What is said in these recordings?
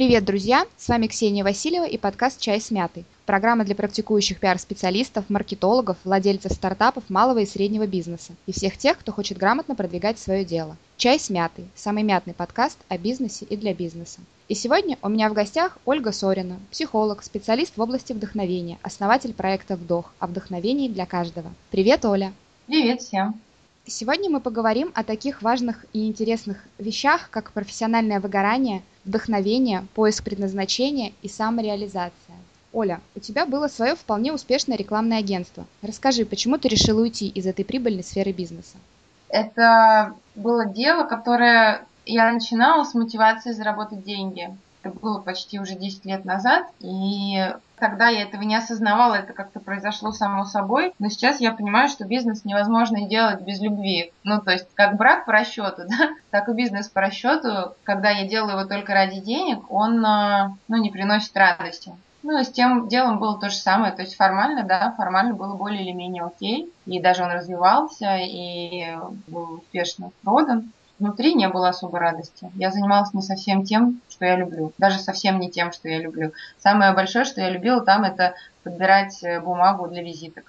Привет, друзья! С вами Ксения Васильева и подкаст «Чай с мятой». Программа для практикующих пиар-специалистов, маркетологов, владельцев стартапов малого и среднего бизнеса и всех тех, кто хочет грамотно продвигать свое дело. «Чай с мятой» – самый мятный подкаст о бизнесе и для бизнеса. И сегодня у меня в гостях Ольга Сорина, психолог, специалист в области вдохновения, основатель проекта «Вдох» о вдохновении для каждого. Привет, Оля! Привет всем! Сегодня мы поговорим о таких важных и интересных вещах, как профессиональное выгорание, вдохновение, поиск предназначения и самореализация. Оля, у тебя было свое вполне успешное рекламное агентство. Расскажи, почему ты решила уйти из этой прибыльной сферы бизнеса? Это было дело, которое я начинала с мотивацией заработать деньги. Это было почти уже 10 лет назад, и Тогда я этого не осознавала, это как-то произошло само собой. Но сейчас я понимаю, что бизнес невозможно делать без любви. Ну, то есть, как брак по расчету, да, так и бизнес по расчету. Когда я делаю его только ради денег, он, а, ну, не приносит радости. Ну, и с тем делом было то же самое. То есть формально, да, формально было более или менее окей. И даже он развивался и был успешно продан внутри не было особой радости. Я занималась не совсем тем, что я люблю. Даже совсем не тем, что я люблю. Самое большое, что я любила там, это подбирать э, бумагу для визиток.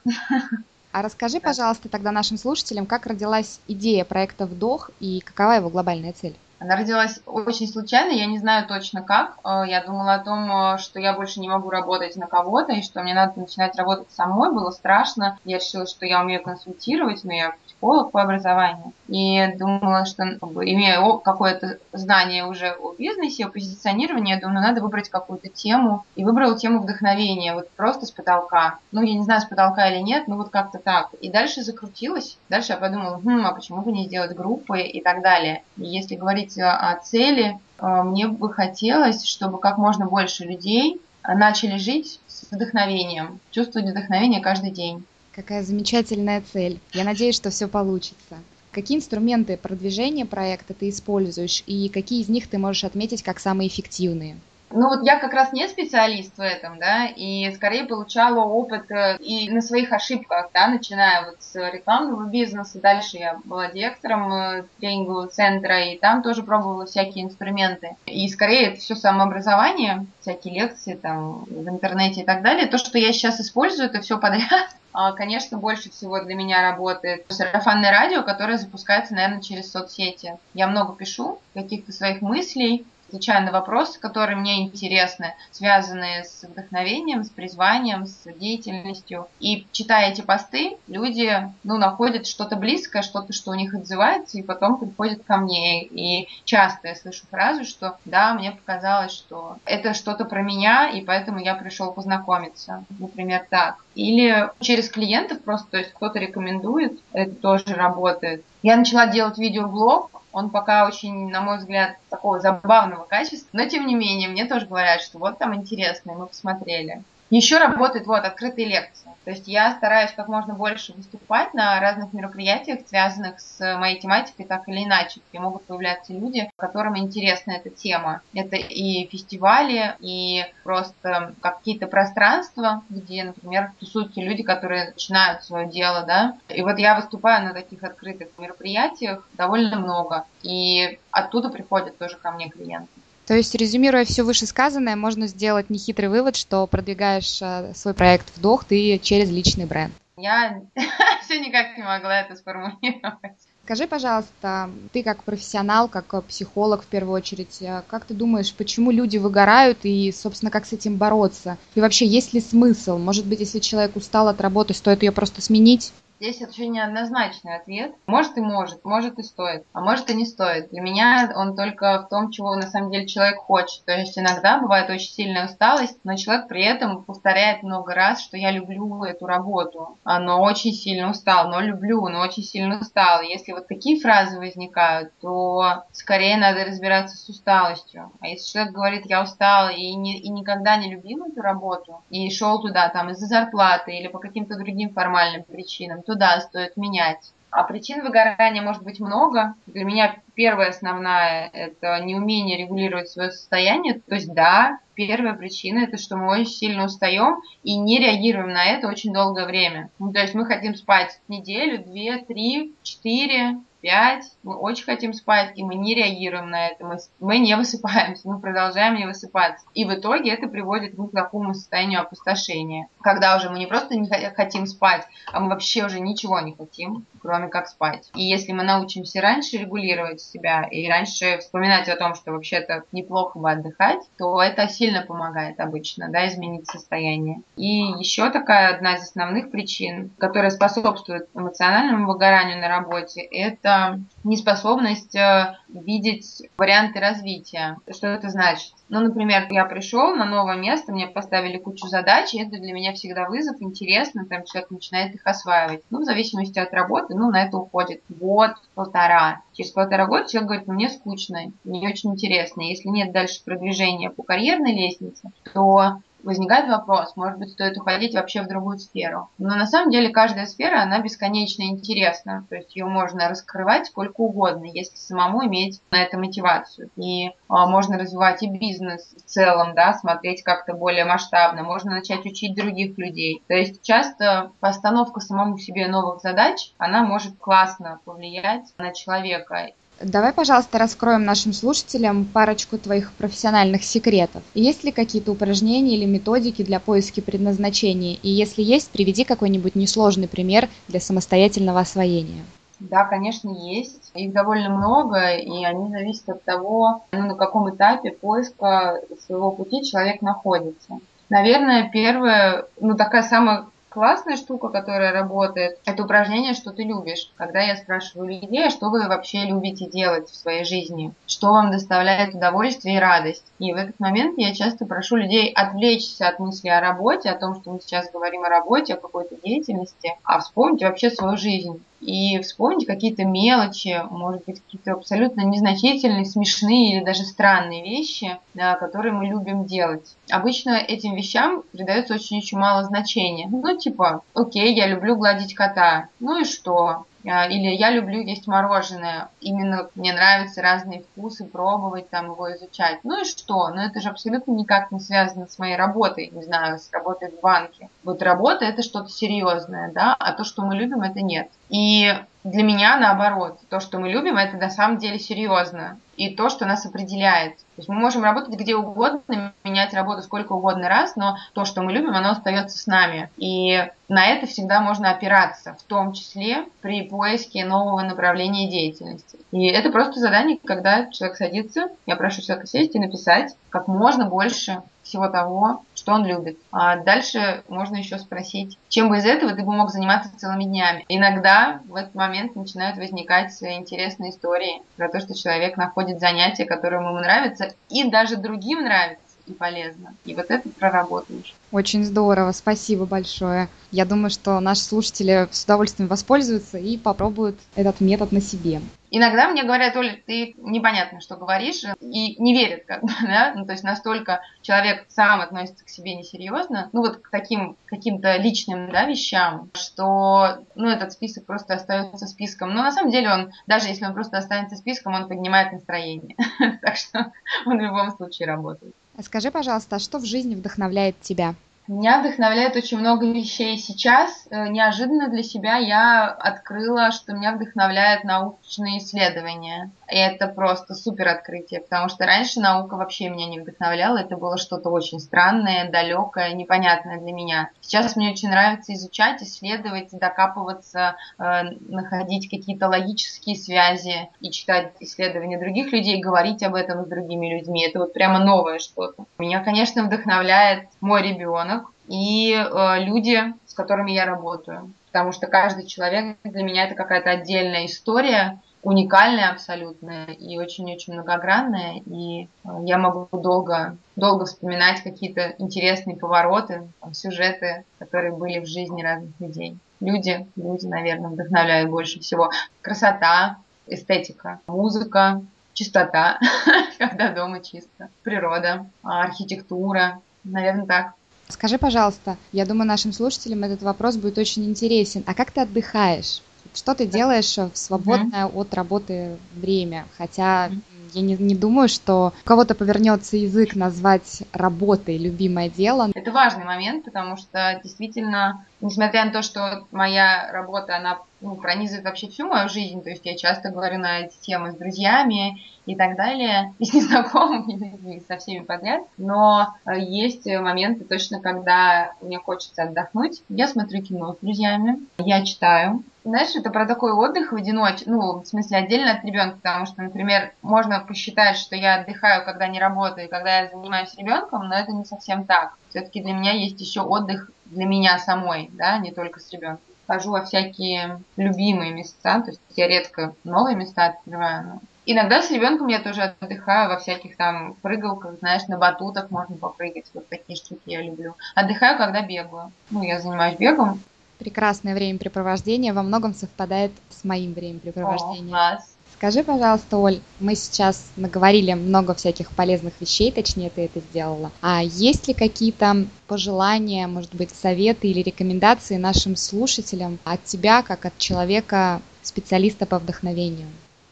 А расскажи, пожалуйста, тогда нашим слушателям, как родилась идея проекта «Вдох» и какова его глобальная цель? Она родилась очень случайно, я не знаю точно как. Э, я думала о том, э, что я больше не могу работать на кого-то, и что мне надо начинать работать самой. Было страшно. Я решила, что я умею консультировать, но я психолог по образованию. И думала, что как бы, имея какое-то знание уже о бизнесе, о позиционировании, я думаю, надо выбрать какую-то тему. И выбрала тему вдохновения, вот просто с потолка. Ну, я не знаю, с потолка или нет, но вот как-то так. И дальше закрутилась. Дальше я подумала, хм, а почему бы не сделать группы и так далее. И если говорить говорить о цели, э, мне бы хотелось, чтобы как можно больше людей начали жить с вдохновением, чувствовать вдохновение каждый день. Какая замечательная цель. Я надеюсь, что все получится. Какие инструменты продвижения проекта ты используешь и какие из них ты можешь отметить как самые эффективные? Ну вот я как раз не специалист в этом, да, и скорее получала опыт э, и на своих ошибках, да, начиная вот с рекламного бизнеса, дальше я была директором э, тренингового центра, и там тоже пробовала всякие инструменты. И скорее это все самообразование, всякие лекции там в интернете и так далее. То, что я сейчас использую, это все подряд. А, конечно, больше всего для меня работает сарафанное радио, которое запускается, наверное, через соцсети. Я много пишу каких-то своих мыслей, отвечаю на вопросы, которые мне интересны, связанные с вдохновением, с призванием, с деятельностью. И читая эти посты, люди ну, находят что-то близкое, что-то, что у них отзывается, и потом приходят ко мне. И часто я слышу фразу, что да, мне показалось, что это что-то про меня, и поэтому я пришел познакомиться. Например, так. Или через клиентов просто, то есть кто-то рекомендует, это тоже работает. Я начала делать видеоблог, он пока очень, на мой взгляд, такого забавного качества, но тем не менее, мне тоже говорят, что вот там интересно, и мы посмотрели. Еще работает вот открытые лекции. То есть я стараюсь как можно больше выступать на разных мероприятиях, связанных с моей тематикой, так или иначе, где могут появляться люди, которым интересна эта тема. Это и фестивали, и просто какие-то пространства, где, например, тусуются люди, которые начинают свое дело, да. И вот я выступаю на таких открытых мероприятиях довольно много. И оттуда приходят тоже ко мне клиенты. То есть, резюмируя все вышесказанное, можно сделать нехитрый вывод, что продвигаешь э, свой проект «Вдох» ты через личный бренд. Я все никак не могла это сформулировать. Скажи, пожалуйста, ты как профессионал, как психолог в первую очередь, э, как ты думаешь, почему люди выгорают и, собственно, как с этим бороться? И вообще, есть ли смысл? Может быть, если человек устал от работы, стоит ее просто сменить? Здесь очень неоднозначный ответ. Может и может, может и стоит, а может и не стоит. Для меня он только в том, чего на самом деле человек хочет. То есть иногда бывает очень сильная усталость, но человек при этом повторяет много раз, что я люблю эту работу, а, но очень сильно устал, но люблю, но очень сильно устал. Если вот такие фразы возникают, то скорее надо разбираться с усталостью. А если человек говорит, я устал и, не, и никогда не любил эту работу, и шел туда там из-за зарплаты или по каким-то другим формальным причинам, туда стоит менять. А причин выгорания может быть много. Для меня первая основная – это неумение регулировать свое состояние. То есть, да, первая причина – это что мы очень сильно устаем и не реагируем на это очень долгое время. Ну, то есть мы хотим спать неделю, две, три, четыре, пять, мы очень хотим спать, и мы не реагируем на это, мы, мы не высыпаемся, мы продолжаем не высыпаться. И в итоге это приводит к такому состоянию опустошения, когда уже мы не просто не хотим спать, а мы вообще уже ничего не хотим, кроме как спать. И если мы научимся раньше регулировать себя и раньше вспоминать о том, что вообще-то неплохо бы отдыхать, то это сильно помогает обычно, да, изменить состояние. И еще такая одна из основных причин, которая способствует эмоциональному выгоранию на работе, это неспособность э, видеть варианты развития. Что это значит? Ну, например, я пришел на новое место, мне поставили кучу задач, и это для меня всегда вызов, интересно, там человек начинает их осваивать. Ну, в зависимости от работы, ну, на это уходит год, полтора. Через полтора года человек говорит, мне скучно, мне очень интересно. Если нет дальше продвижения по карьерной лестнице, то возникает вопрос, может быть, стоит уходить вообще в другую сферу. Но на самом деле каждая сфера, она бесконечно интересна. То есть ее можно раскрывать сколько угодно, если самому иметь на это мотивацию. И а, можно развивать и бизнес в целом, да, смотреть как-то более масштабно. Можно начать учить других людей. То есть часто постановка самому себе новых задач, она может классно повлиять на человека. Давай, пожалуйста, раскроем нашим слушателям парочку твоих профессиональных секретов. Есть ли какие-то упражнения или методики для поиска предназначения? И если есть, приведи какой-нибудь несложный пример для самостоятельного освоения. Да, конечно, есть. Их довольно много, и они зависят от того, ну, на каком этапе поиска своего пути человек находится. Наверное, первое, ну такая самая Классная штука, которая работает, это упражнение, что ты любишь. Когда я спрашиваю людей, а что вы вообще любите делать в своей жизни, что вам доставляет удовольствие и радость. И в этот момент я часто прошу людей отвлечься от мысли о работе, о том, что мы сейчас говорим о работе, о какой-то деятельности, а вспомнить вообще свою жизнь и вспомнить какие-то мелочи, может быть, какие-то абсолютно незначительные, смешные или даже странные вещи, которые мы любим делать. Обычно этим вещам придается очень-очень мало значения. Ну, типа, окей, я люблю гладить кота. Ну и что? А, или я люблю есть мороженое. Именно мне нравятся разные вкусы, пробовать там его изучать. Ну и что? Но это же абсолютно никак не связано с моей работой, не знаю, с работой в банке. Вот работа это что-то серьезное, да, а то, что мы любим, это нет. И для меня наоборот, то, что мы любим, это на самом деле серьезно. И то, что нас определяет. То есть мы можем работать где угодно, менять работу сколько угодно раз, но то, что мы любим, оно остается с нами. И на это всегда можно опираться, в том числе при поиске нового направления деятельности. И это просто задание, когда человек садится, я прошу человека сесть и написать как можно больше всего того, что он любит. А дальше можно еще спросить, чем бы из этого ты бы мог заниматься целыми днями. Иногда в этот момент начинают возникать интересные истории про то, что человек находит занятие, которое ему нравится, и даже другим нравится и полезно. И вот это проработаешь. Очень здорово, спасибо большое. Я думаю, что наши слушатели с удовольствием воспользуются и попробуют этот метод на себе. Иногда мне говорят, Оля, ты непонятно, что говоришь, и не верят, как бы, да, ну, то есть настолько человек сам относится к себе несерьезно, ну, вот к таким каким-то личным, да, вещам, что, ну, этот список просто остается списком. Но на самом деле он, даже если он просто останется списком, он поднимает настроение. Так что он в любом случае работает. Скажи, пожалуйста, а что в жизни вдохновляет тебя? Меня вдохновляет очень много вещей сейчас. Э, неожиданно для себя я открыла, что меня вдохновляют научные исследования. Это просто супер открытие, потому что раньше наука вообще меня не вдохновляла. Это было что-то очень странное, далекое, непонятное для меня. Сейчас мне очень нравится изучать, исследовать, докапываться, э, находить какие-то логические связи и читать исследования других людей, говорить об этом с другими людьми. Это вот прямо новое что-то. Меня, конечно, вдохновляет мой ребенок и э, люди, с которыми я работаю. Потому что каждый человек для меня это какая-то отдельная история, уникальная абсолютно и очень-очень многогранная. И э, я могу долго, долго вспоминать какие-то интересные повороты, там, сюжеты, которые были в жизни разных людей. Люди, люди, наверное, вдохновляют больше всего. Красота, эстетика, музыка, чистота, когда дома чисто, природа, архитектура, наверное, так. Скажи, пожалуйста, я думаю, нашим слушателям этот вопрос будет очень интересен. А как ты отдыхаешь? Что ты делаешь в свободное mm-hmm. от работы время? Хотя mm-hmm. я не, не думаю, что у кого-то повернется язык назвать работой любимое дело. Это важный момент, потому что действительно, несмотря на то, что моя работа, она ну, пронизывает вообще всю мою жизнь. То есть я часто говорю на эти темы с друзьями и так далее, и с незнакомыми, со всеми подряд. Но э, есть моменты точно, когда мне хочется отдохнуть. Я смотрю кино с друзьями, я читаю, знаешь, это про такой отдых в одиночестве, ну, в смысле, отдельно от ребенка, потому что, например, можно посчитать, что я отдыхаю, когда не работаю, когда я занимаюсь ребенком, но это не совсем так. Все-таки для меня есть еще отдых для меня самой, да, не только с ребенком. Хожу во всякие любимые места, то есть я редко новые места открываю, но Иногда с ребенком я тоже отдыхаю во всяких там прыгалках, знаешь, на батутах можно попрыгать, вот такие штуки я люблю. Отдыхаю, когда бегаю. Ну, я занимаюсь бегом, прекрасное времяпрепровождение во многом совпадает с моим времяпрепровождением. О. Скажи, пожалуйста, Оль, мы сейчас наговорили много всяких полезных вещей, точнее ты это сделала. А есть ли какие-то пожелания, может быть, советы или рекомендации нашим слушателям от тебя, как от человека, специалиста по вдохновению?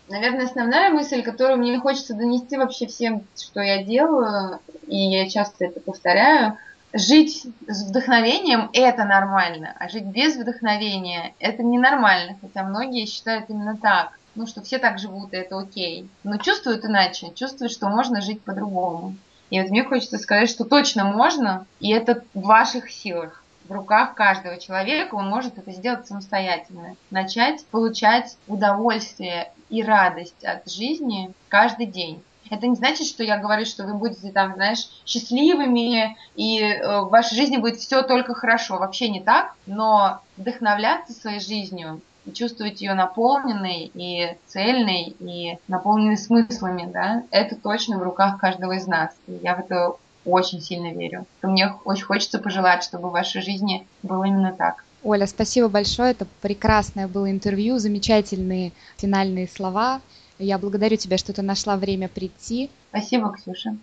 Наверное, основная мысль, которую мне хочется донести вообще всем, что я делаю, и я часто это повторяю, жить с вдохновением – это нормально, а жить без вдохновения – это ненормально, хотя многие считают именно так. Ну, что все так живут, и это окей. Но чувствуют иначе, чувствуют, что можно жить по-другому. И вот мне хочется сказать, что точно можно, и это в ваших силах. В руках каждого человека он может это сделать самостоятельно. Начать получать удовольствие и радость от жизни каждый день. Это не значит, что я говорю, что вы будете там, знаешь, счастливыми, и э, в вашей жизни будет все только хорошо. Вообще не так, но вдохновляться своей жизнью и чувствовать ее наполненной и цельной, и наполненной смыслами, да, это точно в руках каждого из нас. И я в это очень сильно верю. Мне очень хочется пожелать, чтобы в вашей жизни было именно так. Оля, спасибо большое. Это прекрасное было интервью, замечательные финальные слова. Я благодарю тебя, что ты нашла время прийти. Спасибо, Ксюша.